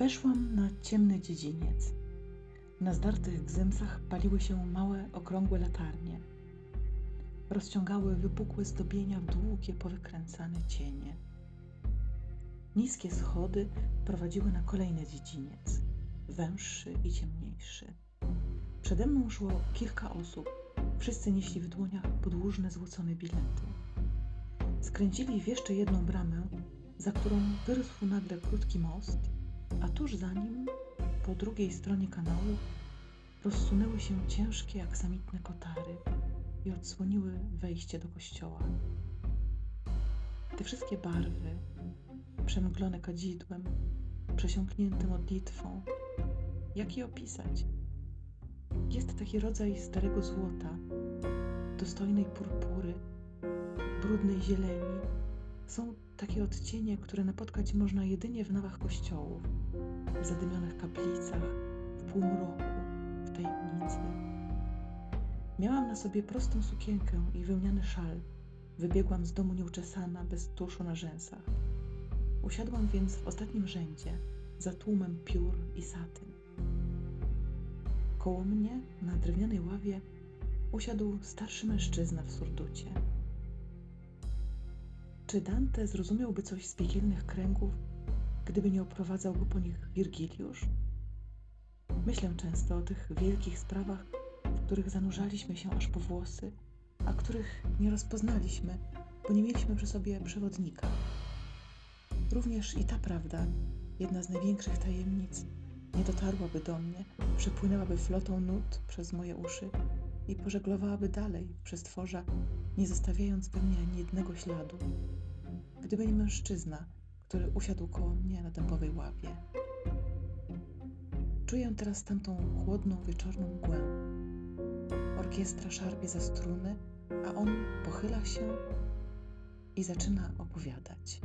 Weszłam na ciemny dziedziniec. Na zdartych gzymsach paliły się małe, okrągłe latarnie. Rozciągały wypukłe zdobienia w długie, powykręcane cienie. Niskie schody prowadziły na kolejny dziedziniec, węższy i ciemniejszy. Przede mną szło kilka osób. Wszyscy nieśli w dłoniach podłużne, złocone bilety. Skręcili w jeszcze jedną bramę, za którą wyrósł nagle krótki most, a tuż za nim, po drugiej stronie kanału, rozsunęły się ciężkie, aksamitne kotary i odsłoniły wejście do kościoła. Te wszystkie barwy, przemglone kadzidłem, przesiąknięte modlitwą, jak je opisać? Jest taki rodzaj starego złota, dostojnej purpury, brudnej zieleni. Są takie odcienie, które napotkać można jedynie w nawach kościołów, w zadymionych kaplicach, w półmroku, w tajemnicy. Miałam na sobie prostą sukienkę i wełniany szal. Wybiegłam z domu nieuczesana, bez tuszu na rzęsach. Usiadłam więc w ostatnim rzędzie, za tłumem piór i satyn. Koło mnie, na drewnianej ławie, usiadł starszy mężczyzna w surducie. Czy Dante zrozumiałby coś z piekielnych kręgów, gdyby nie oprowadzał go po nich Wirgiliusz? Myślę często o tych wielkich sprawach, w których zanurzaliśmy się aż po włosy, a których nie rozpoznaliśmy, bo nie mieliśmy przy sobie przewodnika. Również i ta prawda, jedna z największych tajemnic, nie dotarłaby do mnie, przepłynęłaby flotą nut przez moje uszy i pożeglowałaby dalej przestworza, nie zostawiając we mnie ani jednego śladu. Gdyby nie mężczyzna, który usiadł koło mnie na dębowej ławie. Czuję teraz tamtą chłodną, wieczorną mgłę. Orkiestra szarpie za struny, a on pochyla się i zaczyna opowiadać.